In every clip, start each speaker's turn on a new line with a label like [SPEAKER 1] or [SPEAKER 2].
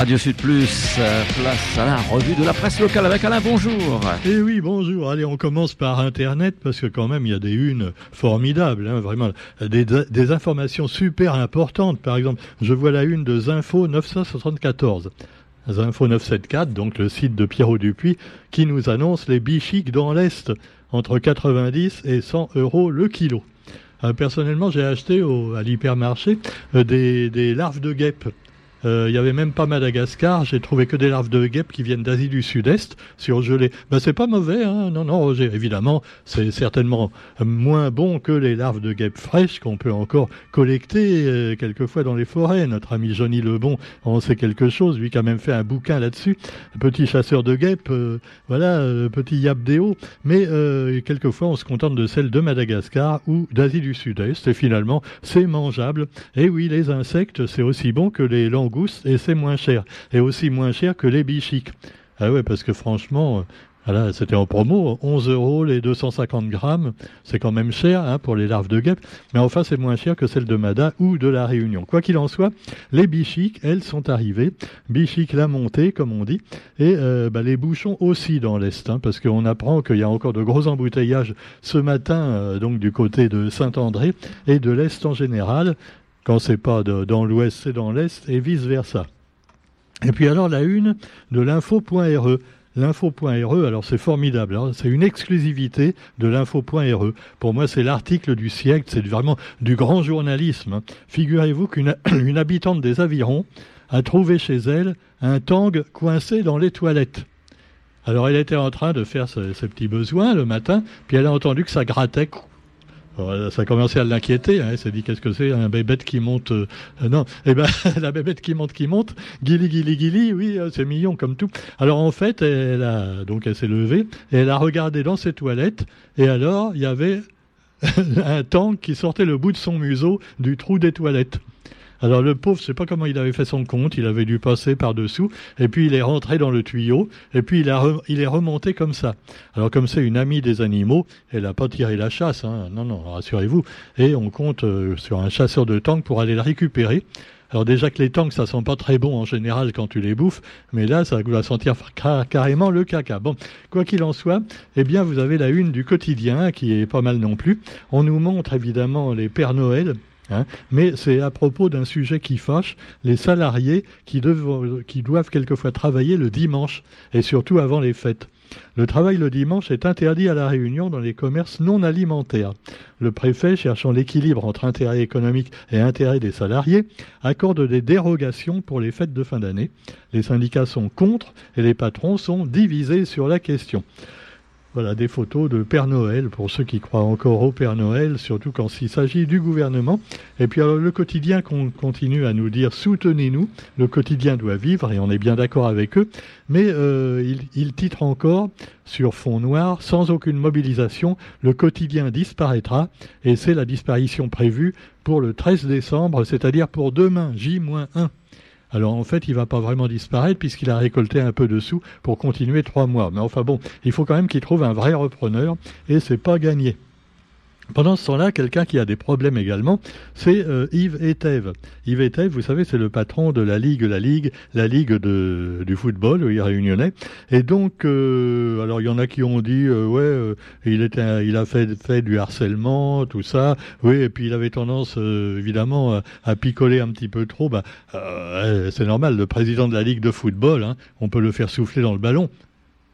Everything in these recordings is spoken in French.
[SPEAKER 1] Radio Sud Plus, euh, place à la revue de la presse locale avec Alain, bonjour.
[SPEAKER 2] Eh oui, bonjour. Allez, on commence par Internet parce que quand même, il y a des unes formidables, hein, vraiment, des, informations super importantes. Par exemple, je vois la une de Zinfo 974. Zinfo 974, donc le site de Pierrot Dupuis, qui nous annonce les bichiques dans l'Est entre 90 et 100 euros le kilo. Euh, personnellement, j'ai acheté à l'hypermarché euh, des, des larves de guêpes euh, il y avait même pas Madagascar. J'ai trouvé que des larves de guêpes qui viennent d'Asie du Sud-Est surgelées. Ben, c'est pas mauvais, hein. Non, non. Évidemment, c'est certainement moins bon que les larves de guêpes fraîches qu'on peut encore collecter euh, quelquefois dans les forêts. Notre ami Johnny Lebon en sait quelque chose. Lui qui a même fait un bouquin là-dessus. Petit chasseur de guêpes, euh, voilà, petit yabdéo. Mais quelquefois, on se contente de celles de Madagascar ou d'Asie du Sud-Est. Et finalement, c'est mangeable. Et oui, les insectes, c'est aussi bon que les langues et c'est moins cher. Et aussi moins cher que les bichiques. Ah ouais, parce que franchement, euh, voilà, c'était en promo, 11 euros les 250 grammes, c'est quand même cher hein, pour les larves de guêpes, mais enfin c'est moins cher que celles de Mada ou de la Réunion. Quoi qu'il en soit, les bichiques, elles, sont arrivées, bichiques la montée, comme on dit, et euh, bah, les bouchons aussi dans l'Est, hein, parce qu'on apprend qu'il y a encore de gros embouteillages ce matin, euh, donc du côté de Saint-André, et de l'Est en général, quand c'est pas dans l'ouest, c'est dans l'est, et vice-versa. Et puis alors la une de l'info.re. L'info.re, alors c'est formidable, hein. c'est une exclusivité de l'info.re. Pour moi, c'est l'article du siècle, c'est vraiment du grand journalisme. Hein. Figurez-vous qu'une une habitante des Avirons a trouvé chez elle un tang coincé dans les toilettes. Alors elle était en train de faire ses petits besoins le matin, puis elle a entendu que ça grattait ça a commencé à l'inquiéter. Hein. Elle s'est dit qu'est-ce que c'est un bébête qui monte euh, Non, eh ben la bébête qui monte, qui monte. Guili, guili, guili. Oui, euh, c'est mignon comme tout. Alors en fait, elle a donc elle s'est levée et elle a regardé dans ses toilettes et alors il y avait un tank qui sortait le bout de son museau du trou des toilettes. Alors le pauvre, je sais pas comment il avait fait son compte, il avait dû passer par-dessous, et puis il est rentré dans le tuyau, et puis il, a il est remonté comme ça. Alors comme c'est une amie des animaux, elle n'a pas tiré la chasse, hein. non, non, rassurez-vous, et on compte euh, sur un chasseur de tanks pour aller le récupérer. Alors déjà que les tanks, ça sent pas très bon en général quand tu les bouffes, mais là, ça va sentir carrément le caca. Bon, quoi qu'il en soit, eh bien, vous avez la une du quotidien qui est pas mal non plus. On nous montre évidemment les Pères Noël Hein. mais c'est à propos d'un sujet qui fâche les salariés qui, qui doivent quelquefois travailler le dimanche et surtout avant les fêtes. Le travail le dimanche est interdit à la Réunion dans les commerces non alimentaires. Le préfet, cherchant l'équilibre entre intérêt économique et intérêt des salariés, accorde des dérogations pour les fêtes de fin d'année. Les syndicats sont contre et les patrons sont divisés sur la question. Voilà des photos de Père Noël pour ceux qui croient encore au Père Noël, surtout quand il s'agit du gouvernement. Et puis alors le quotidien continue à nous dire soutenez-nous, le quotidien doit vivre et on est bien d'accord avec eux, mais euh, il, il, titre encore sur fond noir, sans aucune mobilisation, le quotidien disparaîtra et c'est la disparition prévue pour le 13 décembre, c'est-à-dire pour demain, J-1. Alors en fait, il va pas vraiment disparaître puisqu'il a récolté un peu de sous pour continuer trois mois. Mais enfin bon, il faut quand même qu'il trouve un vrai repreneur et c'est pas gagné. Pendant ce temps-là, quelqu'un qui a des problèmes également, c'est euh, Yves Etève. Yves Etève, vous savez, c'est le patron de la Ligue, la Ligue, la Ligue de, du football, oui, réunionnais. Et donc, euh, alors il y en a qui ont dit, euh, ouais, il était, il a fait, fait du harcèlement, tout ça. Oui, et puis il avait tendance, évidemment, à, picoler un petit peu trop. Bah, c'est normal, le président de la Ligue de football, hein, on peut le faire souffler dans le ballon.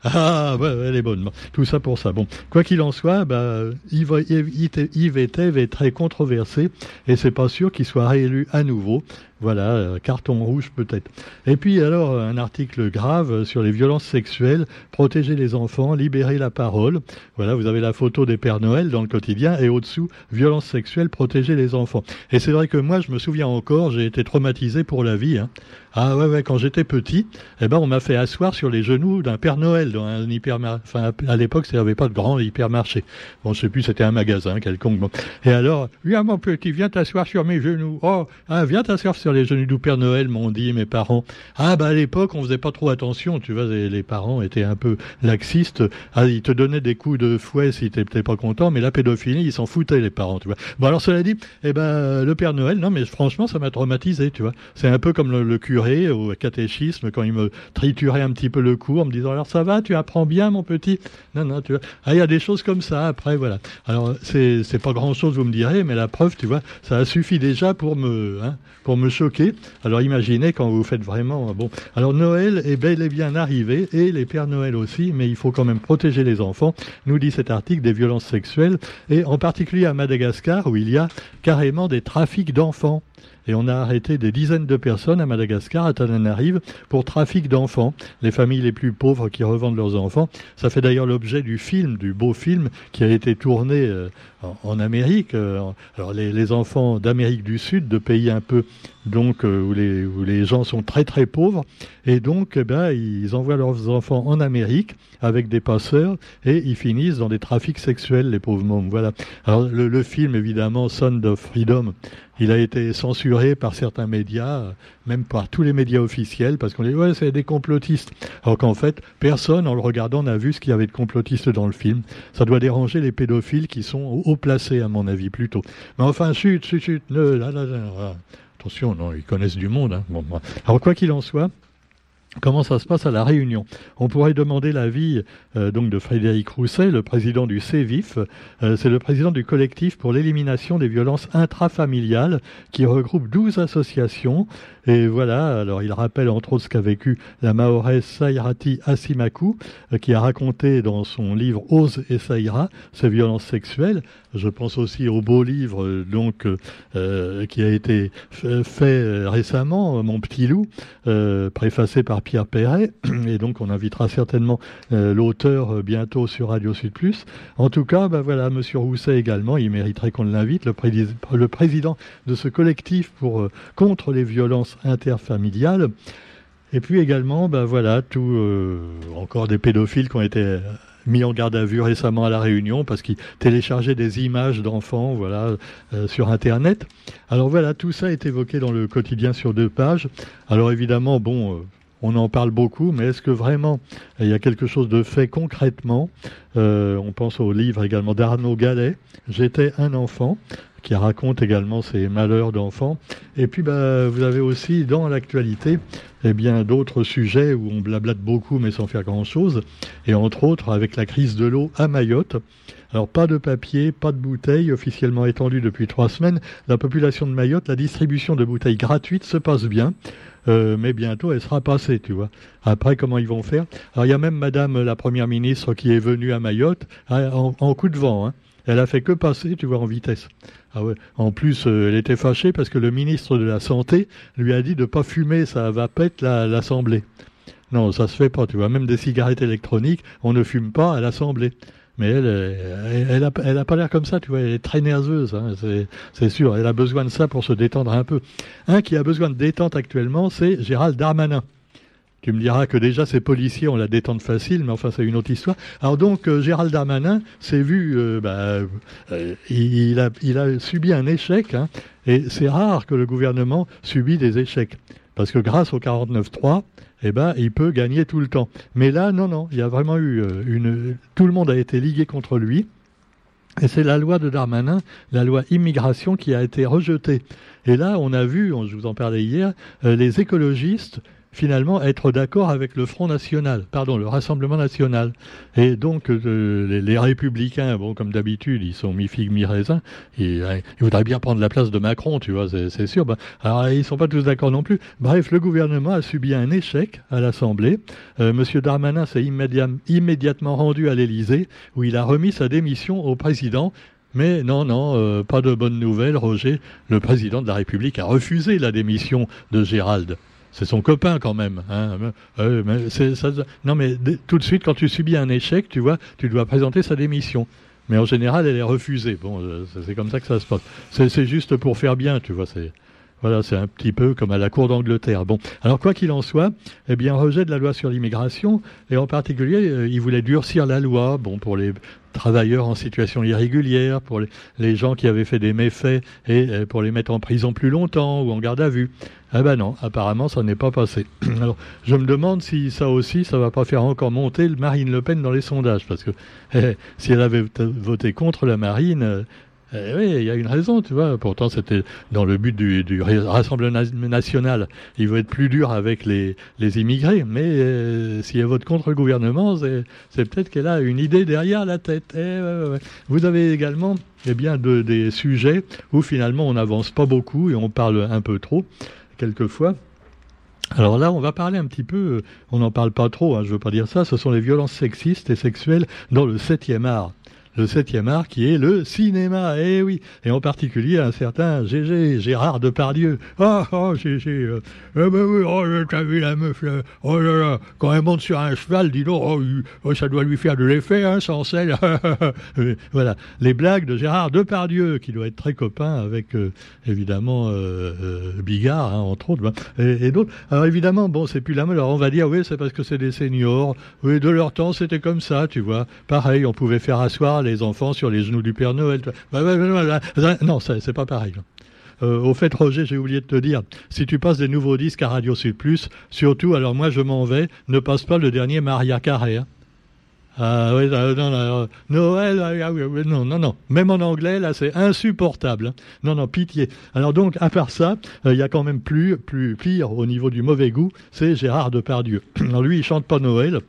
[SPEAKER 2] Ah, ouais, elle est bonne. Tout ça pour ça. Bon, quoi qu'il en soit, bah, Yves, Yves, Yves est très controversé et c'est pas sûr qu'il soit réélu à nouveau. Voilà, euh, carton rouge peut-être. Et puis alors, un article grave sur les violences sexuelles, protéger les enfants, libérer la parole. Voilà, vous avez la photo des Pères Noël dans le quotidien et au-dessous, violences sexuelles, protéger les enfants. Et c'est vrai que moi, je me souviens encore, j'ai été traumatisé pour la vie. Hein. Ah ouais, ouais, quand j'étais petit, eh ben, on m'a fait asseoir sur les genoux d'un Père Noël dans un hypermarché. Enfin, à l'époque, il n'y avait pas de grand hypermarché. Bon, je sais plus, c'était un magasin quelconque. Et alors, viens mon petit, viens t'asseoir sur mes genoux. Oh, ah, viens t'asseoir sur sur les genoux du Père Noël, m'ont dit mes parents. Ah bah à l'époque, on faisait pas trop attention, tu vois, les, parents étaient un peu laxistes. Ah, ils te donnaient des coups de fouet si t'étais pas content, mais la pédophilie, ils s'en foutaient les parents, tu vois. Bon alors cela dit, eh ben le Père Noël, non mais franchement, ça m'a traumatisé, tu vois. C'est un peu comme le, curé au catéchisme quand il me triturait un petit peu le cours en me disant alors ça va, tu apprends bien mon petit? Non, non, tu vois. Ah, il y a des choses comme ça après, voilà. Alors c'est, c'est pas grand chose, vous me direz, mais la preuve, tu vois, ça a suffi déjà pour me, hein, pour me choquer. Alors imaginez quand vous faites vraiment, bon. Alors Noël est bel et bien arrivé et les Pères Noël aussi, mais il faut quand même protéger les enfants, nous dit cet article des violences sexuelles et en particulier à Madagascar où il y a carrément des trafics d'enfants. Et on a arrêté des dizaines de personnes à Madagascar, à Tananarive, pour trafic d'enfants. Les familles les plus pauvres qui revendent leurs enfants. Ça fait d'ailleurs l'objet du film, du beau film qui a été tourné euh, en, Amérique. Euh, alors les, les enfants d'Amérique du Sud, de pays un peu donc euh, où, les, où les gens sont très très pauvres, et donc eh ben, ils envoient leurs enfants en Amérique avec des passeurs et ils finissent dans des trafics sexuels, les pauvres mômes. Voilà. Alors le, le film évidemment Son of Freedom il a été censuré par certains médias, même par tous les médias officiels, parce qu'on dit ouais c'est des complotistes. Alors qu'en fait, personne en le regardant n'a vu ce qu'il y avait de complotistes dans le film. Ça doit déranger les pédophiles qui sont haut placés à mon avis plutôt. Mais enfin, chut, chut, chut, ne, là, là, là, attention, non, ils connaissent du monde. Hein. Bon, alors quoi qu'il en soit, Comment ça se passe à la Réunion? On pourrait demander l'avis euh, donc de Frédéric Rousset, le président du CEVIF. Euh, c'est le président du collectif pour l'élimination des violences intrafamiliales qui regroupe 12 associations et voilà, alors il rappelle entre autres ce qu'a vécu la Maorès Sairati Asimaku, euh, qui a raconté dans son livre Ose et Saïra ses violences sexuelles. Je pense aussi au beau livre euh, donc qui a été fait récemment, Mon petit loup, préfacé par Pierre Perret. Et donc on invitera certainement l'auteur bientôt sur Radio Sud Plus. En tout cas, ben voilà, Monsieur Rousset également, il mériterait qu'on l'invite, le, président de ce collectif pour contre les violences interfamiliale. Et puis également, ben voilà, tout, euh, encore des pédophiles qui ont été mis en garde à vue récemment à la Réunion parce qu'ils téléchargeaient des images d'enfants, euh, sur Internet. Alors voilà, tout ça est évoqué dans le quotidien sur deux pages. Alors évidemment, bon, euh, on en parle beaucoup, mais est-ce que vraiment il y a quelque chose de fait concrètement On pense au livre également d'Arnaud Gallet, J'étais un enfant, qui raconte également ses malheurs d'enfant. Et puis, bah, vous avez aussi dans l'actualité eh d'autres sujets où on blablate beaucoup mais sans faire grand-chose. Et entre autres, avec la crise de l'eau à Mayotte. Alors pas de papier, pas de bouteilles, officiellement étendues depuis trois semaines. La population de Mayotte, la distribution de bouteilles gratuites se passe bien. Euh, mais bientôt elle sera passée, tu vois. Après, comment ils vont faire Alors il y a même Madame la Première ministre qui est venue à Mayotte en, coup de vent. Hein. Elle a fait que passer, tu vois, en vitesse. Ah. En plus, euh, elle était fâchée parce que le ministre de la Santé lui a dit de pas fumer, ça va pète l'Assemblée. non, ça se fait pas, tu vois. Même des cigarettes électroniques, on ne fume pas à l'Assemblée. Mais elle, a, elle a pas l'air comme ça, tu vois. Elle est très nerveuse, hein, c'est sûr. Elle a besoin de ça pour se détendre un peu. Un qui a besoin de détente actuellement, c'est Gérald Darmanin. Tu me diras que déjà ces policiers ont la détente facile, mais enfin c'est une autre histoire. Alors donc euh, Gérald Darmanin s'est vu, euh, bah, euh, il, a, il, a, subi un échec, hein, et c'est rare que le gouvernement subit des échecs, parce que grâce au 49-3, eh ben, il peut gagner tout le temps. Mais là, non, non, il y a vraiment eu une... Tout le monde a été ligué contre lui. Et c'est la loi de Darmanin, la loi immigration, qui a été rejetée. Et là, on a vu, je vous en parlais hier, les écologistes finalement être d'accord avec le Front National, pardon, le Rassemblement National. Et donc euh, les, Républicains, bon, comme d'habitude, ils sont mi-figue, mi-raisin. Ils, ils, voudraient bien prendre la place de Macron, tu vois, c'est sûr. Ben, alors ils sont pas tous d'accord non plus. Bref, le gouvernement a subi un échec à l'Assemblée. Euh, Monsieur Darmanin s'est immédiatement rendu à l'Élysée, où il a remis sa démission au président mais non, non, euh, pas de bonne nouvelle, Roger. Le président de la République a refusé la démission de Gérald c'est son copain quand même. Hein. Euh, non, mais tout de suite, quand tu subis un échec, tu vois, tu dois présenter sa démission. Mais en général, elle est refusée. Bon, euh, c'est comme ça que ça se passe. C'est juste pour faire bien, tu vois. C'est voilà, c'est un petit peu comme à la cour d'Angleterre. Bon, alors quoi qu'il en soit, eh bien, rejet de la loi sur l'immigration, et en particulier, euh, il voulait durcir la loi, bon, pour les travailleurs en situation irrégulière, pour les, gens qui avaient fait des méfaits, et euh, pour les mettre en prison plus longtemps ou en garde à vue. Eh ben non, apparemment, ça n'est pas passé. Alors, je me demande si ça aussi, ça va pas faire encore monter Marine Le Pen dans les sondages, parce que eh, si elle avait voté contre la Marine, euh, Eh oui, il y a une raison, tu vois. Pourtant, c'était dans le but du, Rassemblement national. Il veut être plus dur avec les, les immigrés. Mais euh, si elle vote contre le gouvernement, c'est peut-être qu'elle a une idée derrière la tête. Eh, Vous avez également eh bien, de, des sujets où finalement on n'avance pas beaucoup et on parle un peu trop, quelquefois. Alors là, on va parler un petit peu, euh, on n'en parle pas trop, hein, je ne veux pas dire ça, ce sont les violences sexistes et sexuelles dans le septième art le septième art qui est le cinéma. Eh oui, et en particulier un certain Gégé, Gérard Depardieu. Ah, oh, Gégé, euh, eh ben oui, oh, t'as vu la meuf, là, oh là là, quand elle monte sur un cheval, dis donc, oh, oh ça doit lui faire de l'effet, hein, sans sel. voilà, les blagues de Gérard Depardieu, qui doit être très copain avec, euh, évidemment, euh, euh, Bigard, hein, entre autres, et, et d'autres. Alors évidemment, bon, c'est plus la mode. Alors on va dire, oui, c'est parce que c'est des seniors. Oui, de leur temps, c'était comme ça, tu vois. Pareil, on pouvait faire asseoir les enfants sur les genoux du Père Noël. Non, c'est pas pareil. Euh, au fait, Roger, j'ai oublié de te dire, si tu passes des nouveaux disques à Radio Sud Plus, surtout, alors moi je m'en vais, ne passe pas le dernier Maria Carré. Hein. Ah oui, non, non, Noël, ah, ah, non, non, non. Même en anglais, là, c'est insupportable. Hein. Non, non, pitié. Alors donc, à part ça, euh, il y a quand même plus, plus pire au niveau du mauvais goût, c'est Gérard Depardieu. Alors lui, il chante pas Noël.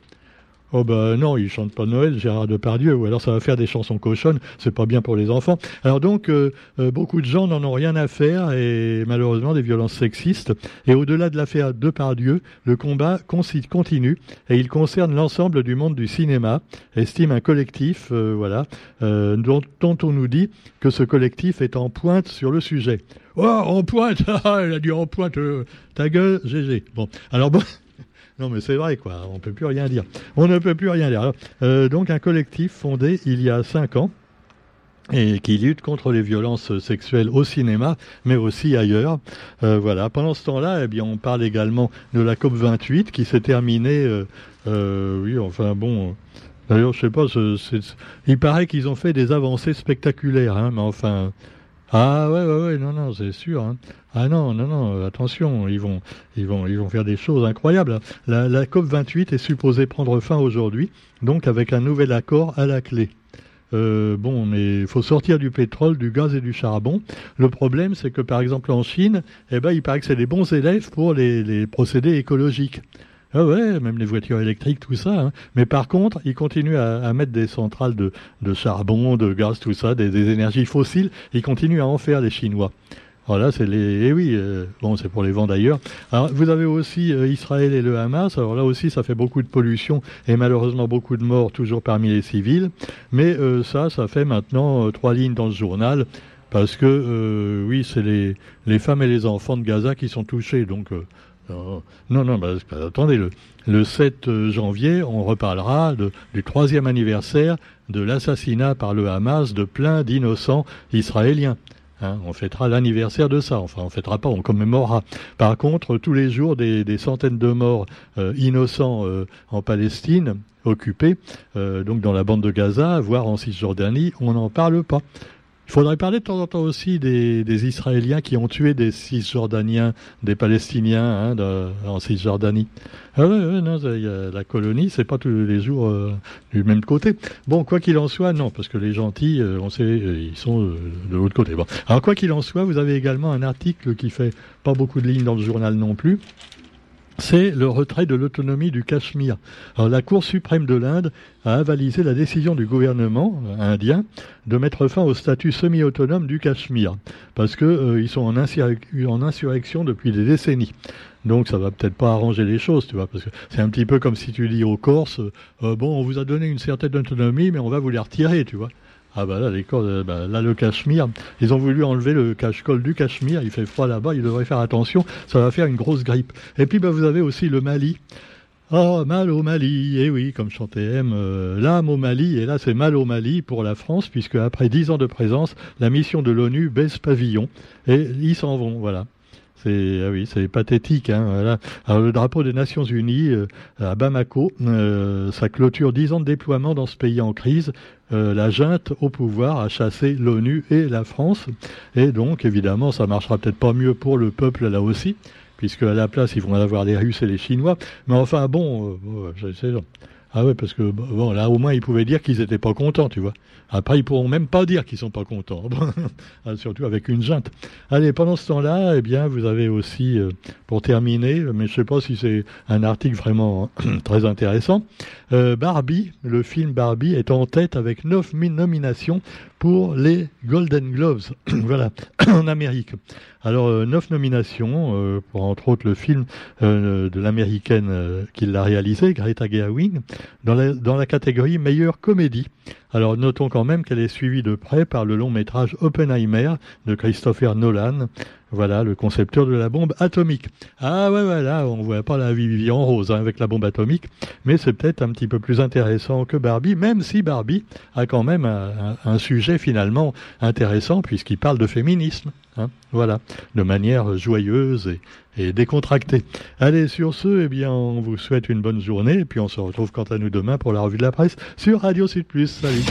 [SPEAKER 2] Oh ben non, il chante pas Noël, Gérard Depardieu, ou alors ça va faire des chansons cochonnes, c'est pas bien pour les enfants. Alors donc, euh, euh, beaucoup de gens n'en ont rien à faire, et malheureusement des violences sexistes. Et au-delà de l'affaire Depardieu, le combat continue, et il concerne l'ensemble du monde du cinéma, estime un collectif, euh, voilà, dont, dont, on nous dit que ce collectif est en pointe sur le sujet. Oh, en pointe, ah, il a dit en pointe, ta gueule, GG. Bon, alors bon... Non, mais c'est vrai, quoi. On peut plus rien dire. On ne peut plus rien dire. Euh, donc, un collectif fondé il y a cinq ans et qui lutte contre les violences sexuelles au cinéma, mais aussi ailleurs. Euh, voilà. Pendant ce temps-là, eh bien, on parle également de la COP 28 qui s'est terminée. Euh, oui, enfin bon. D'ailleurs, je sais pas. il paraît qu'ils ont fait des avancées spectaculaires, hein, mais enfin. Ah ouais, ouais, ouais, non, non, c'est sûr. Hein. Ah non, non, non, attention, ils vont, ils vont, ils vont faire des choses incroyables. La, la COP 28 est supposée prendre fin aujourd'hui, donc avec un nouvel accord à la clé. Euh, bon, mais il faut sortir du pétrole, du gaz et du charbon. Le problème, c'est que par exemple en Chine, eh ben, il paraît que c'est des bons élèves pour les procédés écologiques. Ah même les voitures électriques, tout ça. Hein. Mais par contre, ils continuent à, mettre des centrales de, charbon, de gaz, tout ça, des, des énergies fossiles. Ils continuent à en faire, les Chinois. Voilà, c'est les. Eh oui, euh, bon, c'est pour les vents d'ailleurs. Alors, vous avez aussi euh, Israël et le Hamas. Alors là aussi, ça fait beaucoup de pollution et malheureusement beaucoup de morts, toujours parmi les civils. Mais euh, ça, ça fait maintenant trois lignes dans le journal. Parce que, oui, c'est les, les femmes et les enfants de Gaza qui sont touchés. Donc, non, non, bah, attendez, le, le 7 janvier, on reparlera du troisième anniversaire de l'assassinat par le Hamas de plein d'innocents israéliens. Hein, on fêtera l'anniversaire de ça. Enfin, on fêtera pas, on commémorera. Par contre, tous les jours, des, centaines de morts euh, innocents euh, en Palestine, occupés, euh, donc dans la bande de Gaza, voire en Cisjordanie, on n'en parle pas. Il faudrait parler de temps en temps aussi des, Israéliens qui ont tué des Cisjordaniens, des Palestiniens hein, en Cisjordanie. Ah ouais, non, la colonie, c'est pas tous les jours euh, du même côté. Bon, quoi qu'il en soit, non, parce que les gentils, euh, on sait, euh, ils sont de l'autre côté. Bon. Alors, quoi qu'il en soit, vous avez également un article qui fait pas beaucoup de lignes dans le journal non plus, c'est le retrait de l'autonomie du Cachemire. Alors, la Cour suprême de l'Inde a avalisé la décision du gouvernement indien de mettre fin au statut semi-autonome du Cachemire, parce qu'ils euh, sont en, en, insurrection depuis des décennies. Donc ça va peut-être pas arranger les choses, tu vois, parce que c'est un petit peu comme si tu dis aux Corses, euh, bon, on vous a donné une certaine autonomie, mais on va vous les retirer, tu vois. Ah bah là, les euh, bah, là le Cachemire, ils ont voulu enlever le cache-col du Cachemire, il fait froid là-bas, ils devraient faire attention, ça va faire une grosse grippe. Et puis bah, vous avez aussi le Mali. Oh, mal au Mali, eh oui, comme chantait M, euh, l'âme au Mali, et là c'est mal au Mali pour la France, puisque après dix ans de présence, la mission de l'ONU baisse pavillon, et ils s'en vont, voilà. C'est ah oui, c'est pathétique. Hein, le drapeau des Nations Unies euh, à Bamako, euh, ça clôture dix ans de déploiement dans ce pays en crise. Euh, la junte au pouvoir a chassé l'ONU et la France, et donc évidemment ça marchera peut-être pas mieux pour le peuple là aussi, puisque à la place ils vont avoir les Russes et les Chinois. Mais enfin bon, sais, Ah ouais, parce que bon, là au moins ils pouvaient dire qu'ils n'étaient pas contents, tu vois. Après, ils pourront même pas dire qu'ils sont pas contents, ah, surtout avec une junte. Allez, pendant ce temps-là, eh bien, vous avez aussi, euh, pour terminer, mais je sais pas si c'est un article vraiment très intéressant, euh, Barbie, le film Barbie est en tête avec 9000 nominations pour les Golden Globes, voilà, en Amérique. Alors, euh, neuf nominations euh, pour entre autres le film de l'américaine qui l'a réalisé, Greta Gerwig, dans la, catégorie meilleure comédie. Alors, notons quand même qu'elle est suivie de près par le long métrage Oppenheimer de Christopher Nolan, voilà, le concepteur de la bombe atomique. Ah ouais, voilà, on voit pas la vie en rose hein, avec la bombe atomique, mais c'est peut-être un petit peu plus intéressant que Barbie, même si Barbie a quand même un, sujet finalement intéressant puisqu'il parle de féminisme. Hein, voilà, de manière joyeuse et, et, décontractée. Allez, sur ce, eh bien, on vous souhaite une bonne journée et puis on se retrouve quant à nous demain pour la revue de la presse sur Radio Sud Plus. Salut